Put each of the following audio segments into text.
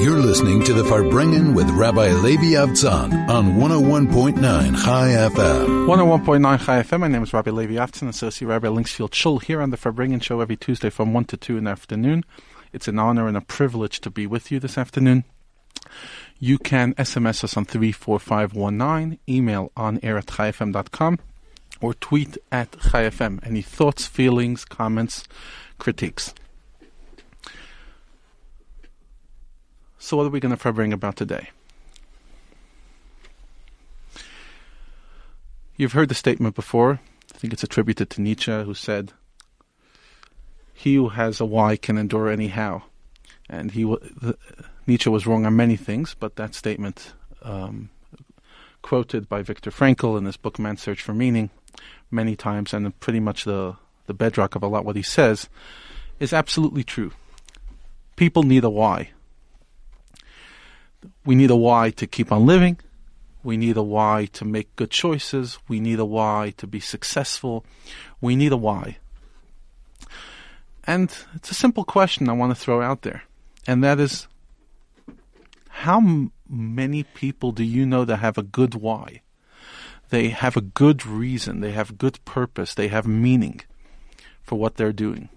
You're listening to the Farbrengen with Rabbi Levi Avtzon on 101.9 Chai FM. 101.9 Chai FM. My name is Rabbi Levi Avtzon, Associate Rabbi Linksfield Shul, here on the Farbrengen Show every Tuesday from 1 to 2 in the afternoon. It's an honor and a privilege to be with you this afternoon. You can SMS us on 34519, email on air at chaifm.com, or tweet at chaifm. Any thoughts, feelings, comments, critiques. So, what are we going to bring about today? You've heard the statement before. I think it's attributed to Nietzsche, who said, "He who has a why can endure any how." And he, the, Nietzsche was wrong on many things, but that statement, um, quoted by Viktor Frankl in his book *Man's Search for Meaning*, many times, and pretty much the the bedrock of a lot what he says, is absolutely true. People need a why we need a why to keep on living. We need a why to make good choices. We need a why to be successful. We need a why. And it's a simple question I want to throw out there. And that is how m- many people do you know that have a good why? They have a good reason, they have good purpose, they have meaning for what they're doing.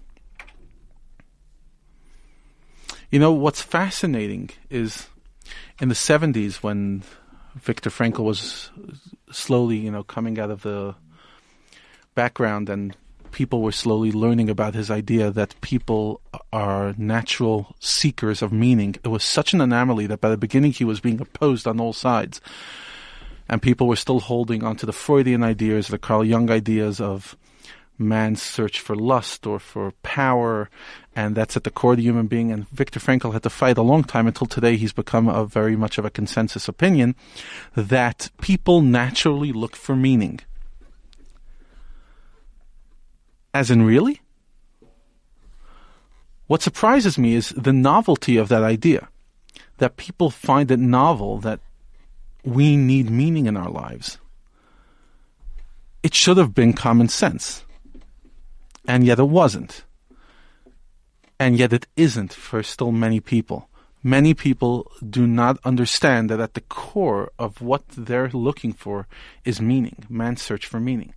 You know, what's fascinating is in the 70s when Viktor Frankl was slowly, you know, coming out of the background and people were slowly learning about his idea that people are natural seekers of meaning. It was such an anomaly that by the beginning he was being opposed on all sides. And people were still holding onto the Freudian ideas, the Carl Jung ideas of man's search for lust or for power, and that's at the core of the human being. And Viktor Frankl had to fight a long time until today. He's become a very much of a consensus opinion that people naturally look for meaning. As in, really? What surprises me is the novelty of that idea. That people find it novel that we need meaning in our lives. It should have been common sense and yet it wasn't. And yet it isn't for still many people. Many people do not understand that at the core of what they're looking for is meaning, man's search for meaning.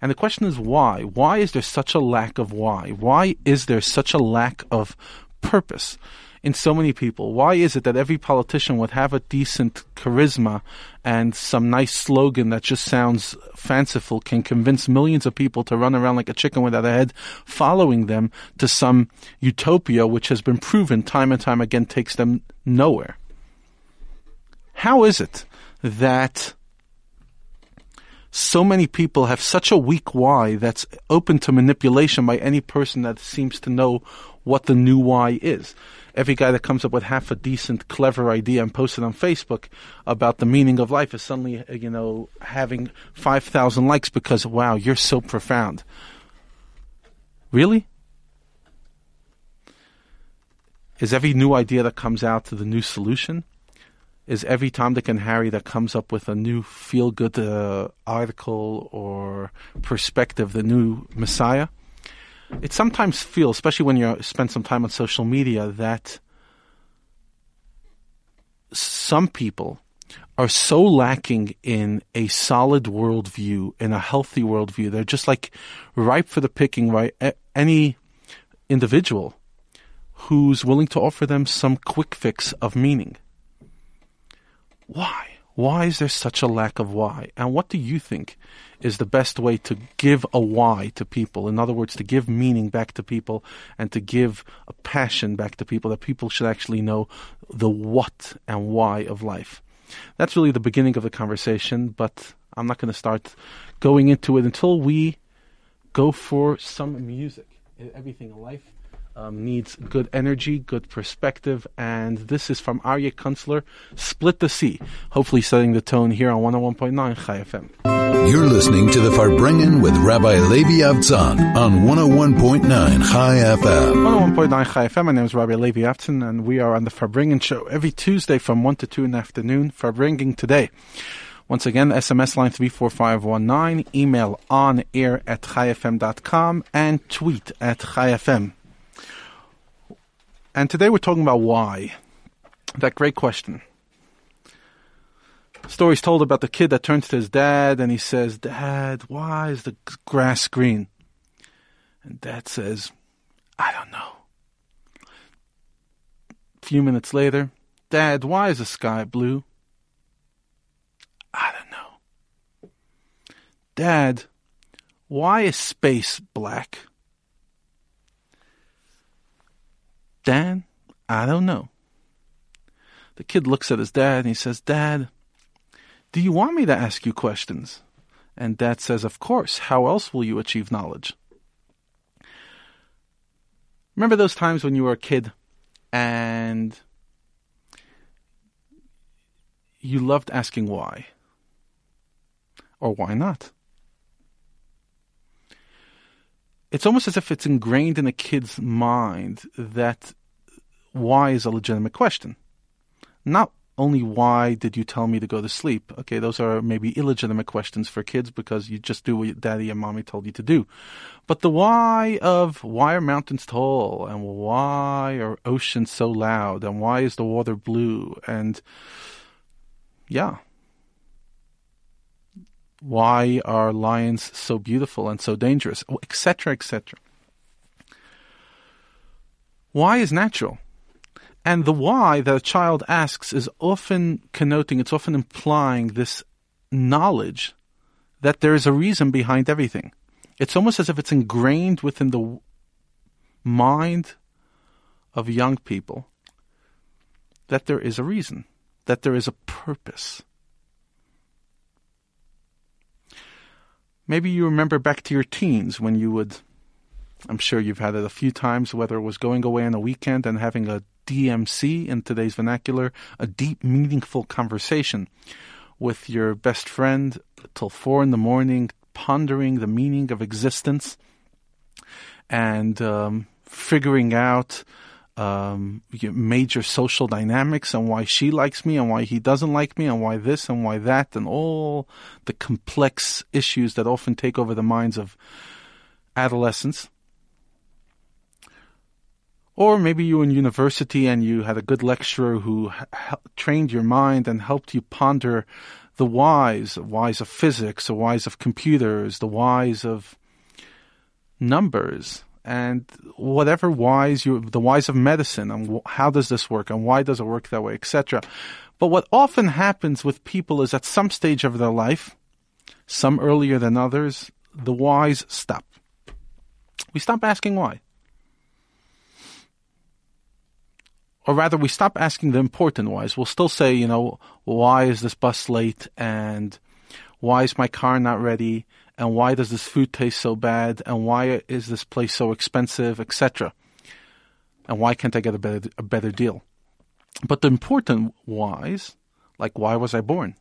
And the question is why? Why is there such a lack of why? Why is there such a lack of purpose? In so many people? Why is it that every politician would have a decent charisma and some nice slogan that just sounds fanciful can convince millions of people to run around like a chicken without a head, following them to some utopia which has been proven time and time again takes them nowhere? How is it that so many people have such a weak why that's open to manipulation by any person that seems to know what the new why is? Every guy that comes up with half a decent, clever idea and posts it on Facebook about the meaning of life is suddenly, you know, having 5,000 likes because, wow, you're so profound. Really? Is every new idea that comes out the new solution? Is every Tom, Dick, and Harry that comes up with a new feel good uh, article or perspective the new Messiah? It sometimes feels, especially when you spend some time on social media, that some people are so lacking in a solid worldview, in a healthy worldview. They're just like ripe for the picking, right? Any individual who's willing to offer them some quick fix of meaning. Why? Why is there such a lack of why? And what do you think is the best way to give a why to people? In other words, to give meaning back to people and to give a passion back to people that people should actually know the what and why of life. That's really the beginning of the conversation, but I'm not going to start going into it until we go for some music. Everything in life um, needs good energy, good perspective, and this is from Aryeh Kunstler, Split the Sea, hopefully setting the tone here on 101.9 Chai FM. You're listening to the Farbrengen with Rabbi Levi Avtzon on 101.9 Chai FM. 101.9 Chai FM, my name is Rabbi Levi Avtzon, and we are on the Farbrengen show every Tuesday from 1 to 2 in the afternoon, Farbrengen today. Once again, SMS line 34519, email on air at chaifm.com, and tweet at chaifm. And today we're talking about why. That great question. Stories told about the kid that turns to his dad and he says, Dad, why is the grass green? And dad says, I don't know. A few minutes later, Dad, why is the sky blue? I don't know. Dad, why is space black? Dan, I don't know. The kid looks at his dad and he says, Dad, do you want me to ask you questions? And dad says, Of course. How else will you achieve knowledge? Remember those times when you were a kid and you loved asking why? Or why not? It's almost as if it's ingrained in a kid's mind that why is a legitimate question. Not only why did you tell me to go to sleep? Okay, those are maybe illegitimate questions for kids because you just do what daddy and mommy told you to do. But the why of why are mountains tall and why are oceans so loud and why is the water blue and yeah. Why are lions so beautiful and so dangerous, etc., etc. Why is natural? And the why that a child asks is often connoting, it's often implying this knowledge that there is a reason behind everything. It's almost as if it's ingrained within the mind of young people that there is a reason, that there is a purpose. Maybe you remember back to your teens when you would, I'm sure you've had it a few times, whether it was going away on a weekend and having a DMC in today's vernacular, a deep, meaningful conversation with your best friend till four in the morning, pondering the meaning of existence and um, figuring out um, major social dynamics and why she likes me and why he doesn't like me and why this and why that and all the complex issues that often take over the minds of adolescents. Or maybe you were in university and you had a good lecturer who trained your mind and helped you ponder the whys, whys of physics, the whys of computers, the whys of numbers, and whatever whys you, the whys of medicine, and how does this work, and why does it work that way, etc. But what often happens with people is at some stage of their life, some earlier than others, the whys stop. We stop asking why. Or rather, we stop asking the important whys. We'll still say, you know, why is this bus late? And why is my car not ready? And why does this food taste so bad? And why is this place so expensive, etc.? And why can't I get a better, a better deal? But the important whys, like why was I born?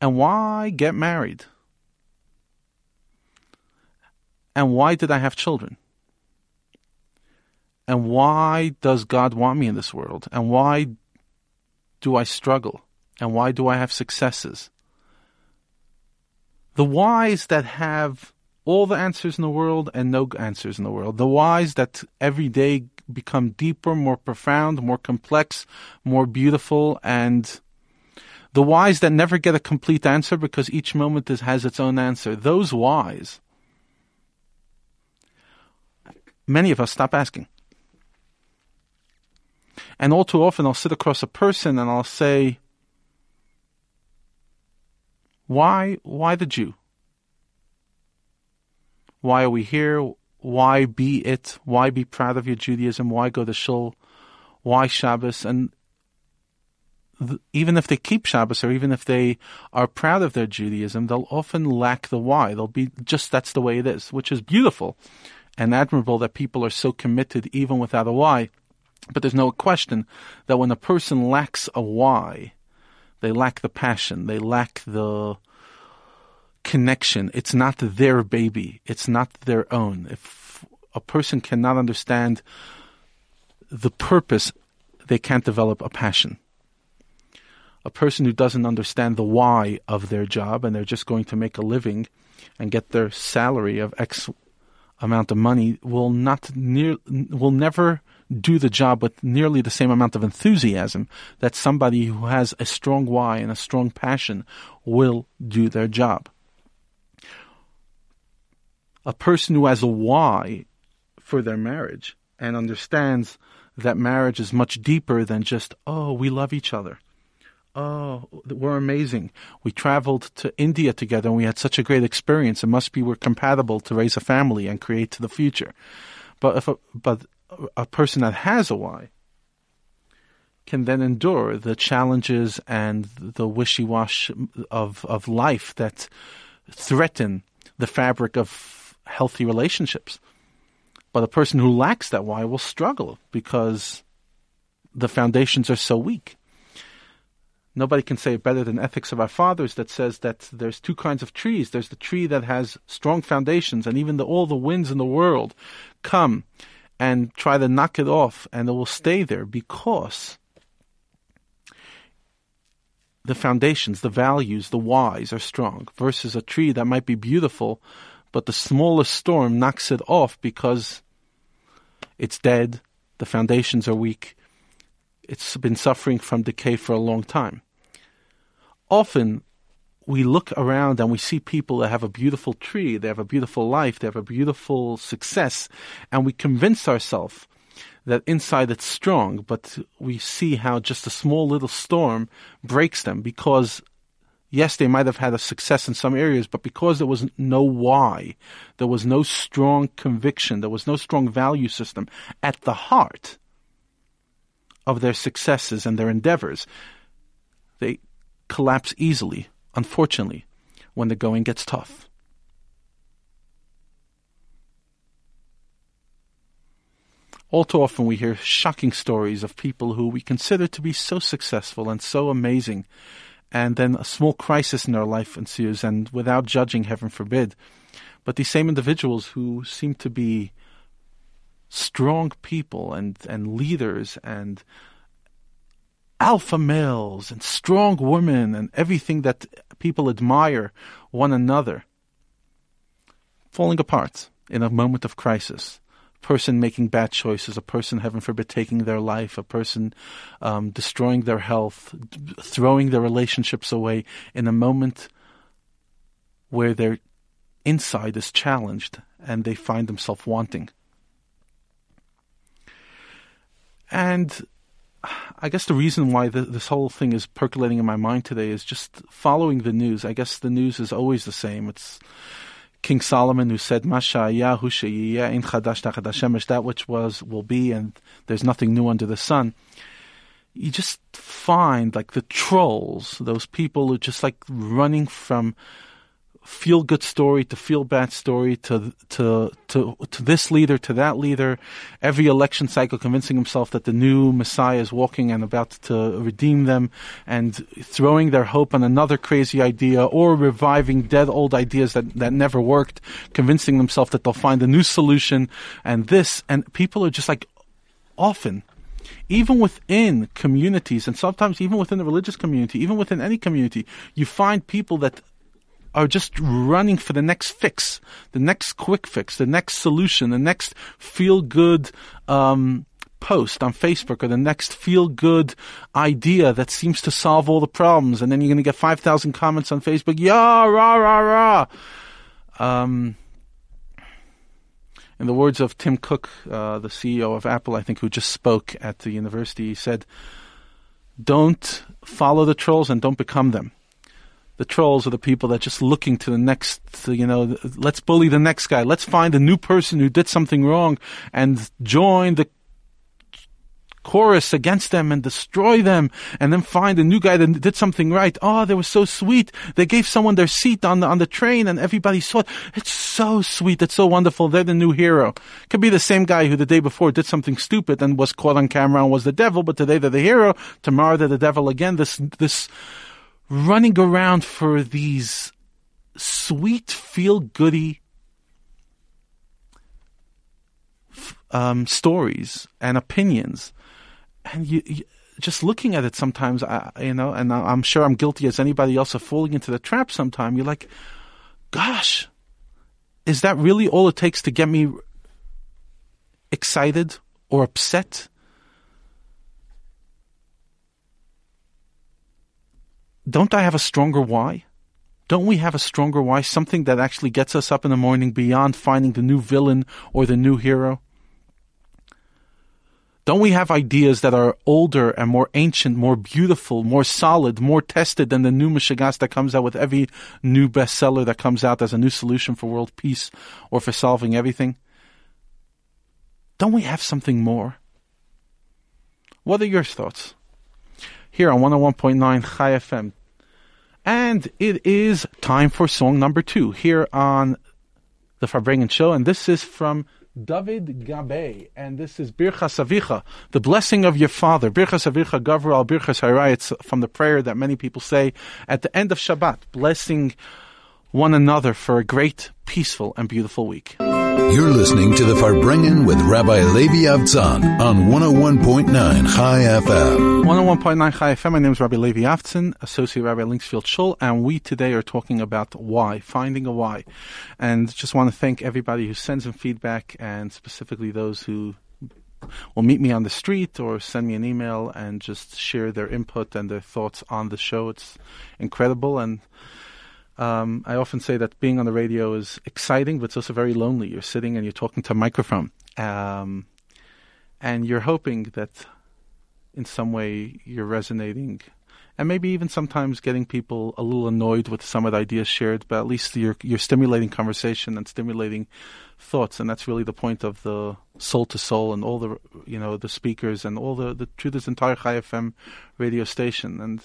And why get married? And why did I have children? And why does God want me in this world? And why do I struggle? And why do I have successes? The whys that have all the answers in the world and no answers in the world. The whys that every day become deeper, more profound, more complex, more beautiful, and the whys that never get a complete answer because each moment has its own answer. Those whys, many of us stop asking. And all too often, I'll sit across a person and I'll say, "Why? Why the Jew? Why are we here? Why be it? Why be proud of your Judaism? Why go to shul? Why Shabbos?" And even if they keep Shabbos or even if they are proud of their Judaism, they'll often lack the why. They'll be just that's the way it is, which is beautiful and admirable that people are so committed even without a why. But there's no question that when a person lacks a why, they lack the passion, they lack the connection. It's not their baby, it's not their own. If a person cannot understand the purpose, they can't develop a passion. A person who doesn't understand the why of their job and they're just going to make a living and get their salary of X amount of money will not near will never do the job with nearly the same amount of enthusiasm that somebody who has a strong why and a strong passion will do their job. A person who has a why for their marriage and understands that marriage is much deeper than just, oh, we love each other. Oh, we're amazing. We traveled to India together and we had such a great experience. It must be we're compatible to raise a family and create to the future. But if a, but a person that has a why can then endure the challenges and the wishy-wash of, of life that threaten the fabric of healthy relationships. But a person who lacks that why will struggle because the foundations are so weak. Nobody can say it better than Ethics of Our Fathers that says that there's two kinds of trees. There's the tree that has strong foundations, and even the, all the winds in the world come and try to knock it off, and it will stay there because the foundations, the values, the whys are strong, versus a tree that might be beautiful, but the smallest storm knocks it off because it's dead, the foundations are weak, it's been suffering from decay for a long time. Often we look around and we see people that have a beautiful tree, they have a beautiful life, they have a beautiful success, and we convince ourselves that inside it's strong, but we see how just a small little storm breaks them because yes, they might have had a success in some areas, but because there was no why, there was no strong conviction, there was no strong value system at the heart of their successes and their endeavors, they collapse easily, unfortunately, when the going gets tough. All too often we hear shocking stories of people who we consider to be so successful and so amazing, and then a small crisis in their life ensues, and without judging, heaven forbid, but these same individuals who seem to be strong people and, and leaders and alpha males and strong women and everything that people admire one another falling apart in a moment of crisis person making bad choices, a person, heaven forbid, taking their life, a person um, destroying their health, d- throwing their relationships away in a moment where their inside is challenged and they find themselves wanting. And I guess the reason why the, this whole thing is percolating in my mind today is just following the news. I guess the news is always the same. It's King Solomon who said, Masha'ya in chadash that which was will be, and there's nothing new under the sun. You just find like the trolls, those people who just like running from feel good story to feel bad story to to to to this leader to that leader. Every election cycle convincing himself that the new messiah is walking and about to redeem them and throwing their hope on another crazy idea or reviving dead old ideas that that never worked convincing themselves that they'll find a new solution. And this and people are just like often even within communities and sometimes even within the religious community even within any community you find people that are just running for the next fix, the next quick fix, the next solution, the next feel good um, post on Facebook or the next feel good idea that seems to solve all the problems. And then you're going to get 5,000 comments on Facebook. Yeah, rah, rah, rah. Um, in the words of Tim Cook, uh, the CEO of Apple, I think, who just spoke at the university, he said, Don't follow the trolls and don't become them the trolls are the people that just looking to the next, you know, let's bully the next guy. Let's find a new person who did something wrong and join the chorus against them and destroy them and then find a new guy that did something right. Oh, they were so sweet. They gave someone their seat on the, on the train and everybody saw it. It's so sweet. It's so wonderful. They're the new hero. Could be the same guy who the day before did something stupid and was caught on camera and was the devil, but today they're the hero. Tomorrow they're the devil again. This, this, running around for these sweet, feel goody um, stories and opinions, and you, you, just looking at it sometimes, I, you know, and I'm sure I'm guilty as anybody else of falling into the trap. Sometime you're like, "Gosh, is that really all it takes to get me excited or upset? Don't I have a stronger why? Don't we have a stronger why? Something that actually gets us up in the morning beyond finding the new villain or the new hero? Don't we have ideas that are older and more ancient, more beautiful, more solid, more tested than the new Mishigas that comes out with every new bestseller that comes out as a new solution for world peace or for solving everything? Don't we have something more? What are your thoughts? Here on 101.9 Chai FM. And it is time for song number two here on the Farbrengen Show. And this is from David Gabay, and this is Birchas Avicha, the blessing of your father. Birchas Avicha Gavral Birchas Harai. It's from the prayer that many people say at the end of Shabbat, blessing one another for a great, peaceful, and beautiful week. You're listening to the Farbrengen with Rabbi Levi Avtzon on 101.9 Chai FM. 101.9 Chai FM. My name is Rabbi Levi Avtzon, Associate Rabbi Linksfield Shul, and we today are talking about why, finding a why. And just want to thank everybody who sends in feedback, and specifically those who will meet me on the street or send me an email and just share their input and their thoughts on the show. It's incredible and um, I often say that being on the radio is exciting, but it's also very lonely. You're sitting and you're talking to a microphone, um, and you're hoping that in some way you're resonating, and maybe even sometimes getting people a little annoyed with some of the ideas shared. But at least you're you're stimulating conversation and stimulating thoughts, and that's really the point of the soul to soul and all the you know the speakers and all the the through this entire Chai FM radio station and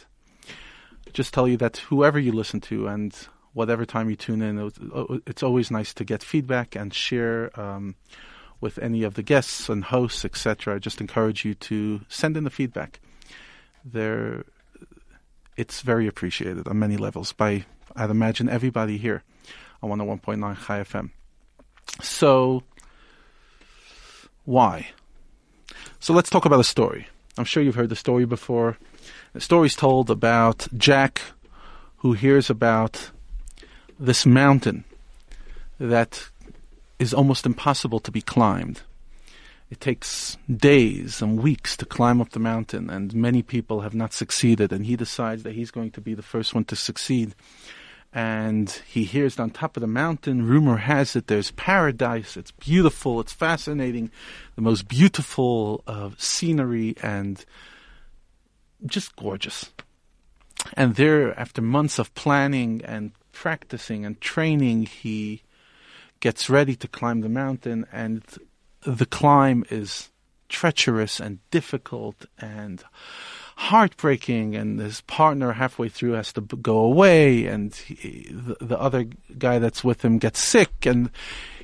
just tell you that whoever you listen to and whatever time you tune in, it's always nice to get feedback and share um, with any of the guests and hosts, etc. I just encourage you to send in the feedback. There, it's very appreciated on many levels by, I'd imagine, everybody here on 101.9 Chai FM. So, why? So let's talk about a story. I'm sure you've heard the story before. Story's told about Jack, who hears about this mountain that is almost impossible to be climbed. It takes days and weeks to climb up the mountain, and many people have not succeeded. And he decides that he's going to be the first one to succeed. And he hears on top of the mountain, rumor has it, there's paradise. It's beautiful, it's fascinating, the most beautiful uh, scenery and just gorgeous. And there, after months of planning and practicing and training, he gets ready to climb the mountain, and the climb is treacherous and difficult and heartbreaking and his partner halfway through has to go away and he, the, the other guy that's with him gets sick and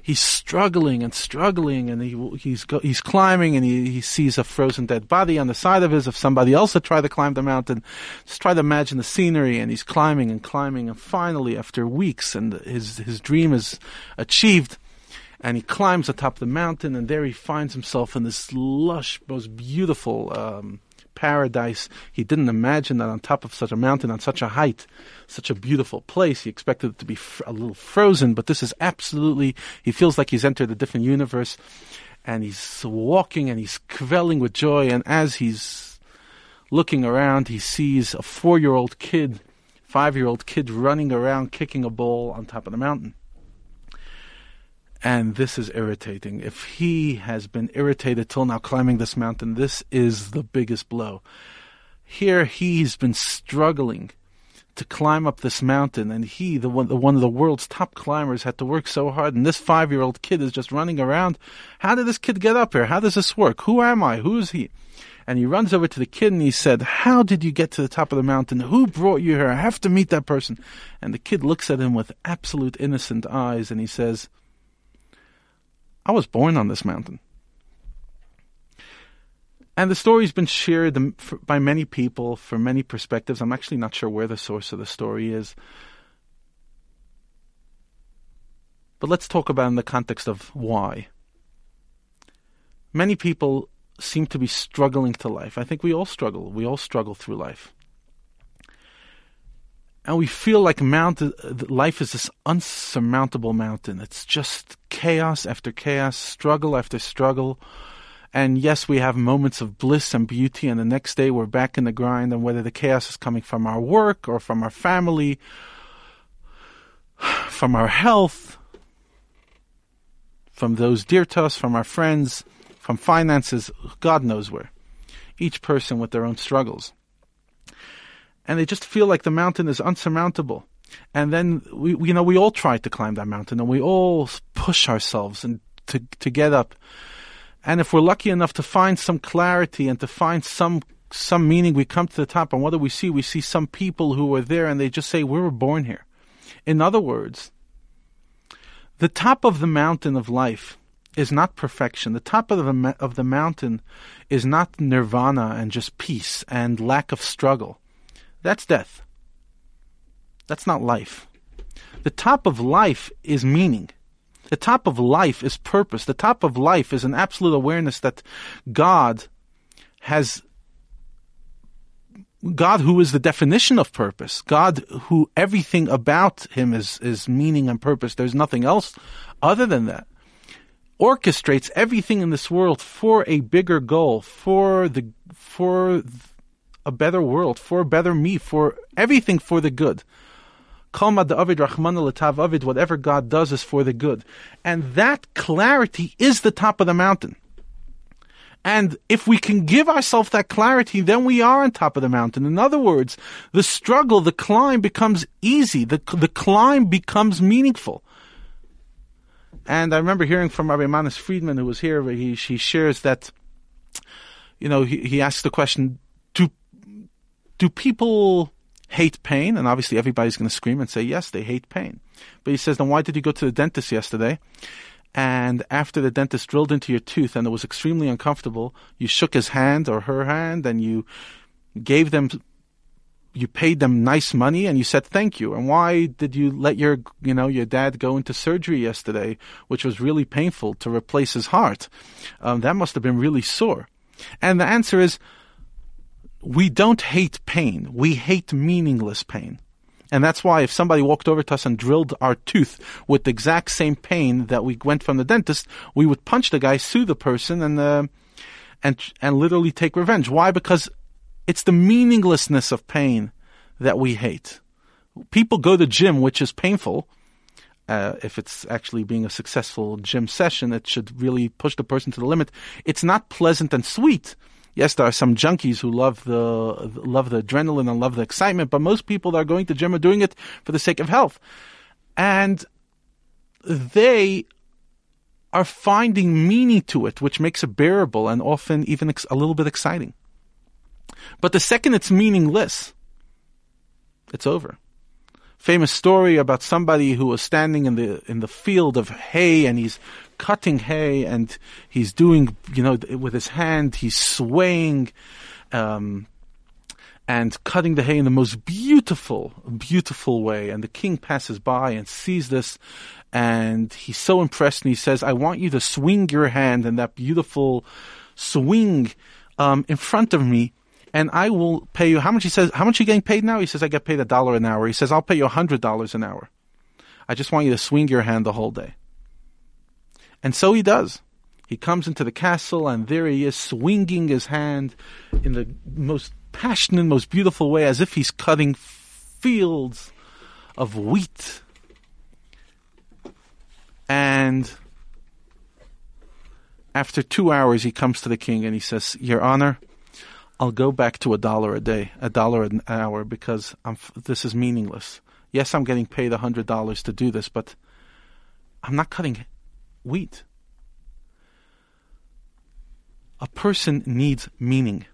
he's struggling and struggling, and he he's go, he's climbing, and he, he sees a frozen dead body on the side of his of somebody else that tried to climb the mountain. Just try to imagine the scenery, and he's climbing and climbing, and finally, after weeks, and his his dream is achieved. And he climbs atop the mountain, and there he finds himself in this lush, most beautiful um, paradise. He didn't imagine that on top of such a mountain, on such a height, such a beautiful place, he expected it to be a little frozen, but this is absolutely, he feels like he's entered a different universe. And he's walking and he's quelling with joy. And as he's looking around, he sees a four year old kid, five year old kid running around kicking a ball on top of the mountain. And this is irritating. If he has been irritated till now climbing this mountain, this is the biggest blow. Here he's been struggling to climb up this mountain, and he, the one, the one of the world's top climbers, had to work so hard, and this five-year-old kid is just running around. How did this kid get up here? How does this work? Who am I? Who is he? And he runs over to the kid and he said, How did you get to the top of the mountain? Who brought you here? I have to meet that person. And the kid looks at him with absolute innocent eyes and he says, I was born on this mountain. And the story's been shared by many people from many perspectives. I'm actually not sure where the source of the story is. But let's talk about in the context of why. Many people seem to be struggling to life. I think we all struggle. We all struggle through life and we feel like mount, uh, life is this unsurmountable mountain. It's just chaos after chaos, struggle after struggle, And yes, we have moments of bliss and beauty, and the next day we're back in the grind, and whether the chaos is coming from our work or from our family, from our health, from those dear to us, from our friends, from finances, God knows where. Each person with their own struggles. And they just feel like the mountain is unsurmountable. And then we, you know, we all try to climb that mountain and we all push ourselves and to, to get up. And if we're lucky enough to find some clarity and to find some some meaning, we come to the top. And what do we see? We see some people who were there and they just say, "We were born here." In other words, the top of the mountain of life is not perfection. The top of the of the mountain is not nirvana and just peace and lack of struggle. That's death. That's not life. The top of life is meaning. The top of life is purpose. The top of life is an absolute awareness that God has God who is the definition of purpose, God who everything about him is, is meaning and purpose. There's nothing else other than that. Orchestrates everything in this world for a bigger goal, for the for a better world, for a better me, for everything for the good. Avid Avid, whatever God does is for the good. And that clarity is the top of the mountain. And if we can give ourselves that clarity, then we are on top of the mountain. In other words, the struggle, the climb becomes easy. The, the climb becomes meaningful. And I remember hearing from Rabbi Manis Friedman, who was here, he, he shares that, you know, he, he asks the question, do, people hate pain? And obviously everybody's going to scream and say, yes, they hate pain. But he says, then why did you go to the dentist yesterday? and after the dentist drilled into your tooth and it was extremely uncomfortable, you shook his hand or her hand and you gave them you paid them nice money and you said thank you. And why did you let your you know your dad go into surgery yesterday, which was really painful to replace his heart? Um, that must have been really sore. And the answer is, we don't hate pain. We hate meaningless pain. And that's why if somebody walked over to us and drilled our tooth with the exact same pain that we went from the dentist, we would punch the guy, sue the person, and uh, and and literally take revenge. Why? Because it's the meaninglessness of pain that we hate. People go to gym, which is painful. Uh, if it's actually being a successful gym session, it should really push the person to the limit. It's not pleasant and sweet yes, there are some junkies who love the love the adrenaline and love the excitement, but most people that are going to gym are doing it for the sake of health, and they are finding meaning to it, which makes it bearable and often even a little bit exciting. But the second it's meaningless, it's over famous story about somebody who was standing in the in the field of hay and he's cutting hay and he's doing you know with his hand he's swaying um, and cutting the hay in the most beautiful beautiful way and the king passes by and sees this and he's so impressed and he says i want you to swing your hand in that beautiful swing um, in front of me and I will pay you how much he says how much are you getting paid now? He says I get paid a dollar an hour. He says I'll pay you a hundred dollars an hour. I just want you to swing your hand the whole day. And so he does. He comes into the castle and there he is swinging his hand in the most passionate, most beautiful way as if he's cutting fields of wheat. And after two hours, he comes to the king and he says, Your Honor, I'll go back to a dollar a day, a dollar an hour, because I'm, this is meaningless. Yes, I'm getting paid a hundred dollars to do this, but I'm not cutting wheat. A person needs meaning.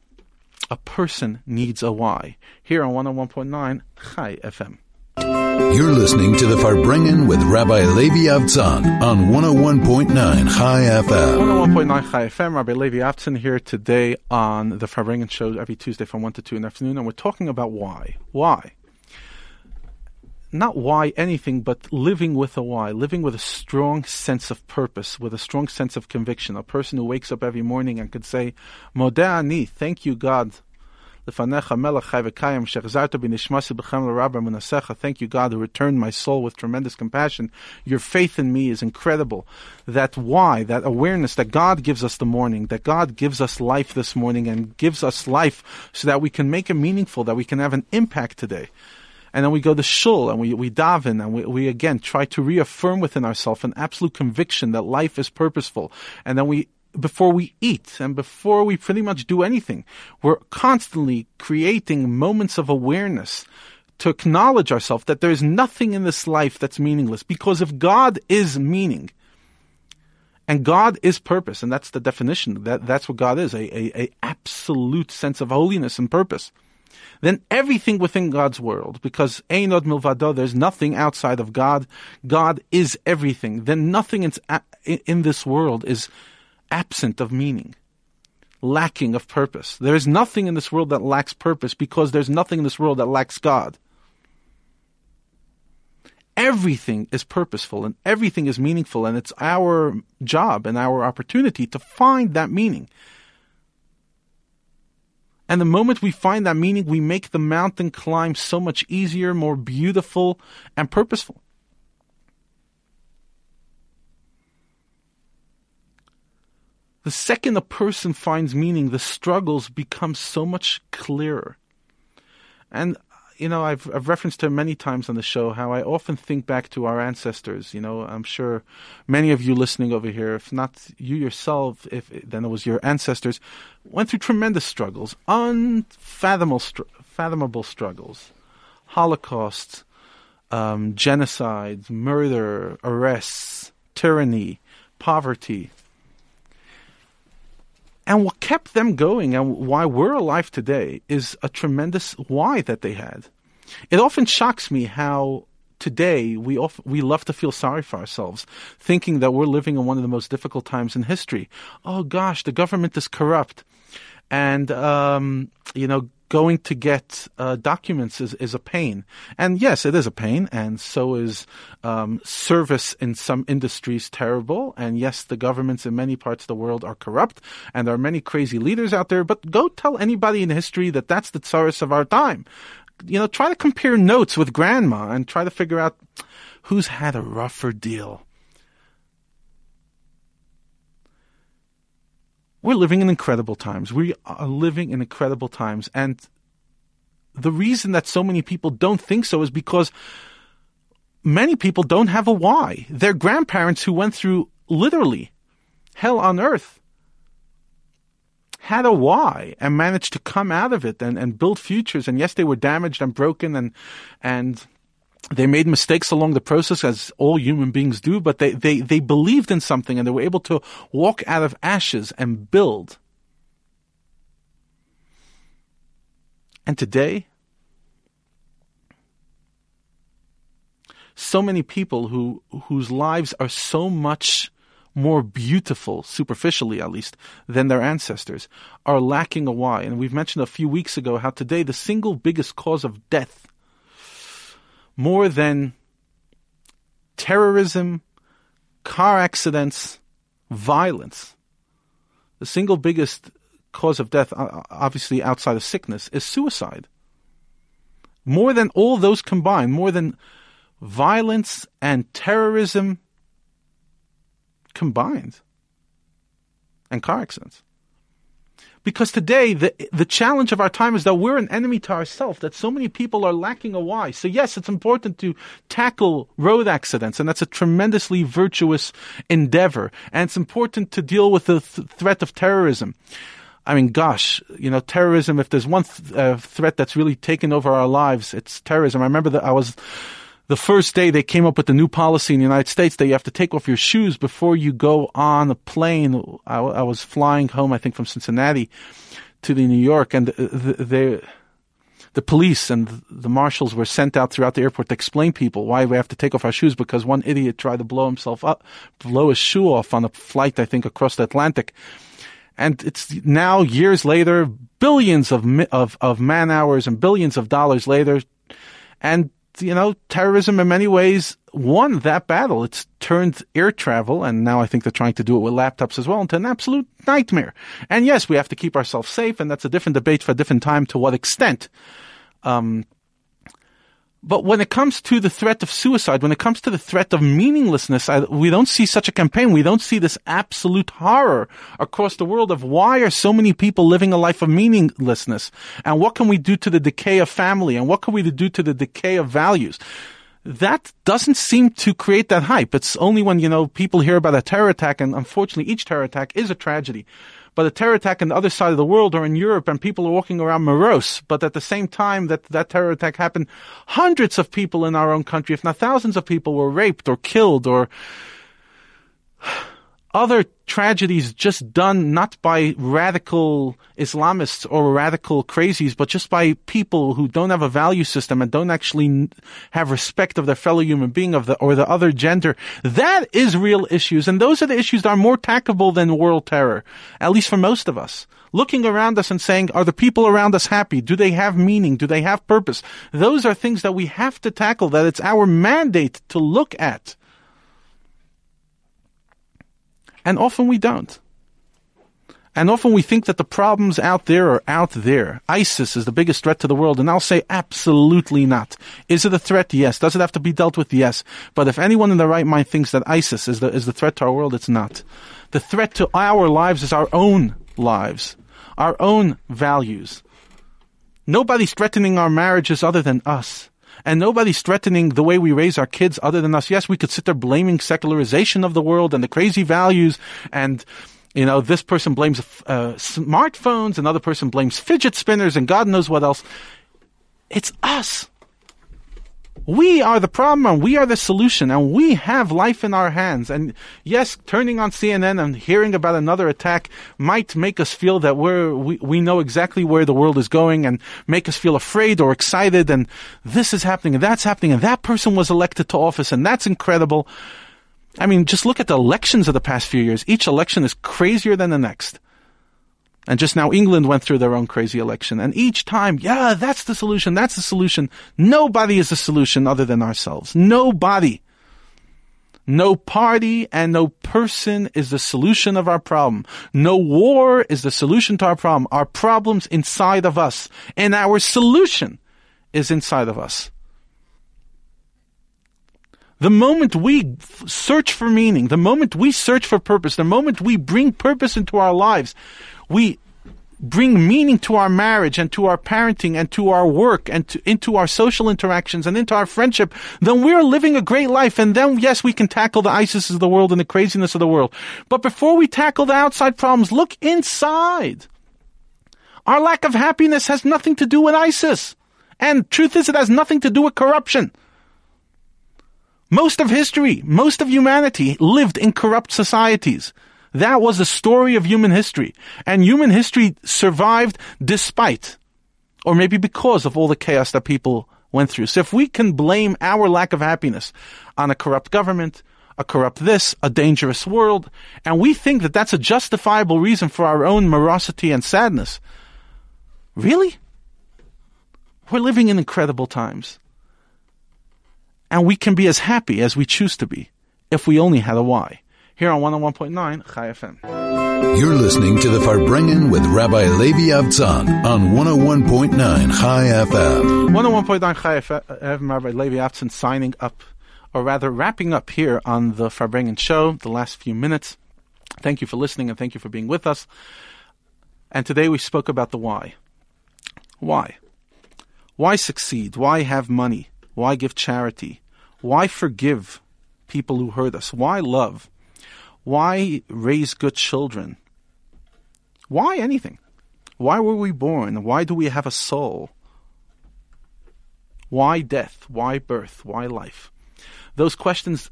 A person needs a why. Here on 101.9 Chai FM. You're listening to the Farbrengen with Rabbi Levi Avtzon on 101.9 Chai FM. 101.9 Chai FM. Rabbi Levi Avtzon here today on the Farbrengen show every Tuesday from 1 to 2 in the afternoon, and we're talking about why. Why? Not why anything, but living with a why, living with a strong sense of purpose, with a strong sense of conviction. A person who wakes up every morning and could say, Modeh ani, thank you, God, Thank you, God, who returned my soul with tremendous compassion. Your faith in me is incredible. That why, that awareness that God gives us the morning, that God gives us life this morning and gives us life so that we can make it meaningful, that we can have an impact today. And then we go to shul and we, we daven and we, we again try to reaffirm within ourselves an absolute conviction that life is purposeful. And then we before we eat and before we pretty much do anything. We're constantly creating moments of awareness to acknowledge ourselves that there's nothing in this life that's meaningless because if God is meaning and God is purpose, and that's the definition, that, that's what God is, a, a, a absolute sense of holiness and purpose, then everything within God's world, because Einod Milvado, there's nothing outside of God, God is everything, then nothing in, in this world is absent of meaning, lacking of purpose. There is nothing in this world that lacks purpose because there's nothing in this world that lacks God. Everything is purposeful and everything is meaningful, and it's our job and our opportunity to find that meaning. And the moment we find that meaning, we make the mountain climb so much easier, more beautiful, and purposeful. The second a person finds meaning, the struggles become so much clearer. And you know, I've I've referenced to many times on the show how I often think back to our ancestors. You know, I'm sure many of you listening over here, if not you yourself, if then it was your ancestors, went through tremendous struggles, unfathomable, fathomable struggles, holocausts, um, genocides, murder, arrests, tyranny, poverty, and what kept them going and why we're alive today is a tremendous why that they had. It often shocks me how today we we love to feel sorry for ourselves, thinking that we're living in one of the most difficult times in history. Oh gosh, the government is corrupt, and um, you know going to get uh, documents is, is a pain. And yes, it is a pain, and so is um, service in some industries terrible. And yes, the governments in many parts of the world are corrupt, and there are many crazy leaders out there. But go tell anybody in history that that's the tsarist of our time. You know, try to compare notes with grandma and try to figure out who's had a rougher deal. we're living in incredible times. We are living in incredible times. And the reason that so many people don't think so is because many people don't have a why. Their grandparents who went through literally hell on earth had a why and managed to come out of it and, and build futures. And yes, they were damaged and broken and, and they made mistakes along the process as all human beings do, but they, they, they believed in something and they were able to walk out of ashes and build. And today, so many people who, whose lives are so much more beautiful, superficially at least, than their ancestors, are lacking a why. And we've mentioned a few weeks ago how today the single biggest cause of death more than terrorism, car accidents, violence. The single biggest cause of death, obviously outside of sickness, is suicide. More than all those combined, more than violence and terrorism combined, and car accidents. Because today, the, the challenge of our time is that we're an enemy to ourselves, that so many people are lacking a why. So yes, it's important to tackle road accidents, and that's a tremendously virtuous endeavor. And it's important to deal with the th- threat of terrorism. I mean, gosh, you know, terrorism, if there's one th- uh, threat that's really taken over our lives, it's terrorism. I remember that I was, the first day they came up with the new policy in the United States that you have to take off your shoes before you go on a plane. I, I was flying home, I think, from Cincinnati to the New York, and the, the, the police and the marshals were sent out throughout the airport to explain people why we have to take off our shoes because one idiot tried to blow himself up, blow his shoe off on a flight, I think, across the Atlantic. And it's now years later, billions of, of, of man hours and billions of dollars later, and you know, terrorism in many ways won that battle. It's turned air travel, and now I think they're trying to do it with laptops as well, into an absolute nightmare. And yes, we have to keep ourselves safe, and that's a different debate for a different time to what extent. Um, but when it comes to the threat of suicide, when it comes to the threat of meaninglessness, I, we don't see such a campaign. We don't see this absolute horror across the world of why are so many people living a life of meaninglessness? And what can we do to the decay of family? And what can we do to the decay of values? That doesn't seem to create that hype. It's only when, you know, people hear about a terror attack, and unfortunately each terror attack is a tragedy but a terror attack on the other side of the world or in Europe and people are walking around morose. But at the same time that that terror attack happened, hundreds of people in our own country, if not thousands of people were raped or killed or other tragedies just done not by radical Islamists or radical crazies, but just by people who don't have a value system and don't actually have respect of their fellow human being of the or the other gender. That is real issues, and those are the issues that are more tackleable than world terror, at least for most of us. Looking around us and saying, are the people around us happy? Do they have meaning? Do they have purpose? Those are things that we have to tackle, that it's our mandate to look at. And often we don't. And often we think that the problems out there are out there. ISIS is the biggest threat to the world, and I'll say absolutely not. Is it a threat? Yes. Does it have to be dealt with? Yes. But if anyone in their right mind thinks that ISIS is the, is the threat to our world, it's not. The threat to our lives is our own lives, our own values. Nobody's threatening our marriages other than us. And nobody's threatening the way we raise our kids other than us. Yes, we could sit there blaming secularization of the world and the crazy values and you know, this person blames uh, smartphones, another person blames fidget spinners, and God knows what else. It's us. We are the problem and we are the solution and we have life in our hands. And yes, turning on CNN and hearing about another attack might make us feel that we're, we, we know exactly where the world is going and make us feel afraid or excited and this is happening and that's happening and that person was elected to office and that's incredible. I mean, just look at the elections of the past few years. Each election is crazier than the next. And just now England went through their own crazy election. And each time, yeah, that's the solution. That's the solution. Nobody is the solution other than ourselves. Nobody. No party and no person is the solution of our problem. No war is the solution to our problem. Our problem's inside of us. And our solution is inside of us. The moment we search for meaning, the moment we search for purpose, the moment we bring purpose into our lives, we bring meaning to our marriage and to our parenting and to our work and to, into our social interactions and into our friendship, then we're living a great life. And then, yes, we can tackle the ISIS of the world and the craziness of the world. But before we tackle the outside problems, look inside. Our lack of happiness has nothing to do with ISIS. And truth is, it has nothing to do with corruption. Most of history, most of humanity lived in corrupt societies. That was the story of human history. And human history survived despite, or maybe because of all the chaos that people went through. So if we can blame our lack of happiness on a corrupt government, a corrupt this, a dangerous world, and we think that that's a justifiable reason for our own morosity and sadness, really? We're living in incredible times. And we can be as happy as we choose to be if we only had a why here on 101.9 Chai FM. You're listening to the Farbrengen with Rabbi Levi Avtzon on 101.9 Chai FM. 101.9 Chai FM, Rabbi Levi Avtzon signing up, or rather wrapping up here on the Farbrengen show, the last few minutes. Thank you for listening and thank you for being with us. And today we spoke about the why. Why? Why succeed? Why have money? Why give charity? Why forgive people who hurt us? Why love? Why raise good children? Why anything? Why were we born? Why do we have a soul? Why death? Why birth? Why life? Those questions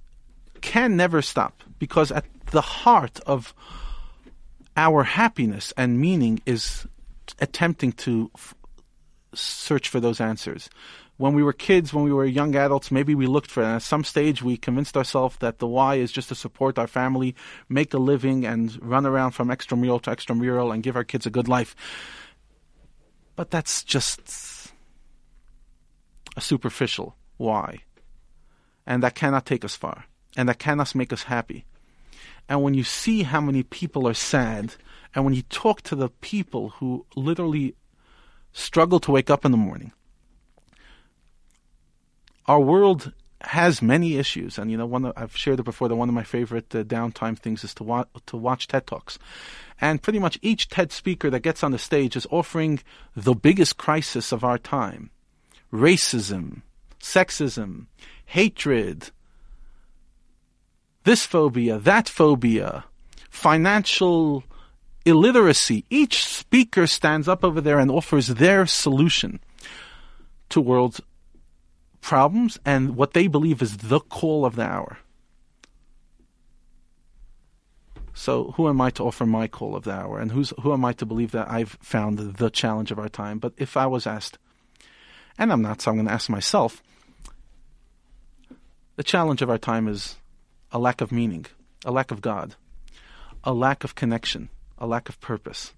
can never stop because at the heart of our happiness and meaning is attempting to f- search for those answers when we were kids, when we were young adults, maybe we looked for it. And at some stage, we convinced ourselves that the why is just to support our family, make a living, and run around from extramural to extramural and give our kids a good life. But that's just a superficial why. and that cannot take us far, and that cannot make us happy. And when you see how many people are sad, and when you talk to the people who literally struggle to wake up in the morning, our world has many issues, and you know, one I've shared it before. That one of my favorite uh, downtime things is to to watch TED talks, and pretty much each TED speaker that gets on the stage is offering the biggest crisis of our time: racism, sexism, hatred, this phobia, that phobia, financial illiteracy. Each speaker stands up over there and offers their solution to world problems and what they believe is the call of the hour. So who am I to offer my call of the hour? And who's who am I to believe that I've found the challenge of our time? But if I was asked, and I'm not, so I'm going to ask myself, the challenge of our time is a lack of meaning, a lack of God, a lack of connection, a lack of purpose.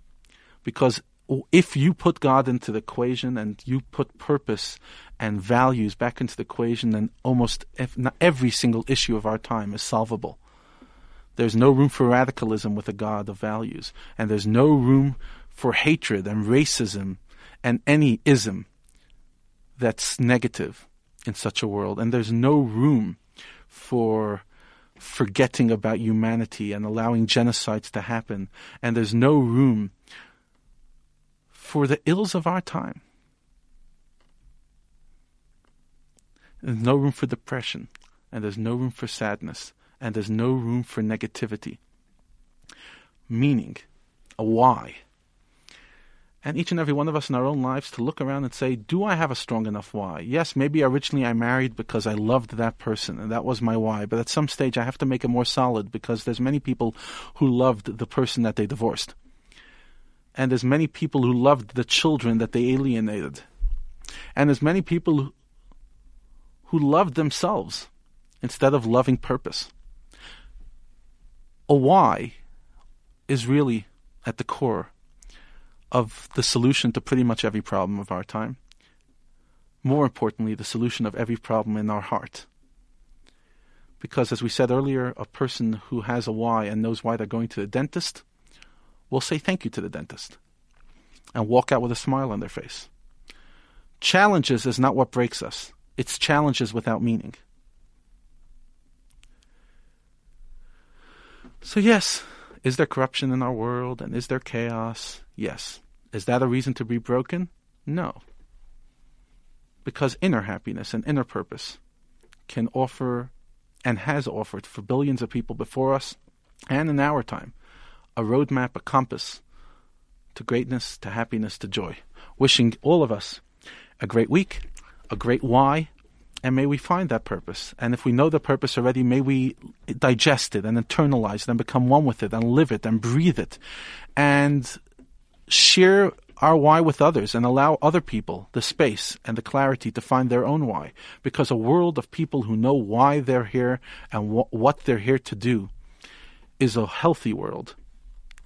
Because if you put God into the equation and you put purpose and values back into the equation, then almost every single issue of our time is solvable. There's no room for radicalism with a God of values, and there's no room for hatred and racism and any ism that's negative in such a world. And there's no room for forgetting about humanity and allowing genocides to happen. And there's no room for the ills of our time. There's no room for depression, and there's no room for sadness, and there's no room for negativity. Meaning, a why. And each and every one of us in our own lives to look around and say, Do I have a strong enough why? Yes, maybe originally I married because I loved that person and that was my why, but at some stage I have to make it more solid because there's many people who loved the person that they divorced and as many people who loved the children that they alienated. And as many people who loved themselves instead of loving purpose. A why is really at the core of the solution to pretty much every problem of our time. More importantly, the solution of every problem in our heart. Because, as we said earlier, a person who has a why and knows why they're going to the dentist will say thank you to the dentist and walk out with a smile on their face. Challenges is not what breaks us, it's challenges without meaning. So, yes, is there corruption in our world and is there chaos? Yes. Is that a reason to be broken? No. Because inner happiness and inner purpose can offer and has offered for billions of people before us and in our time a roadmap, a compass to greatness, to happiness, to joy. Wishing all of us a great week, a great why, and may we find that purpose. And if we know the purpose already, may we digest it and internalize it and become one with it and live it and breathe it and share our why with others and allow other people the space and the clarity to find their own why. Because a world of people who know why they're here and wh- what they're here to do is a healthy world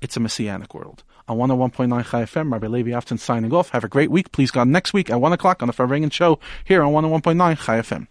it's a messianic world. On 101.9 Chai FM, Rabbi Levi Avtzon signing off. Have a great week. Please God next week at 1 o'clock on the Farbrengen Show here on 101.9 Chai FM.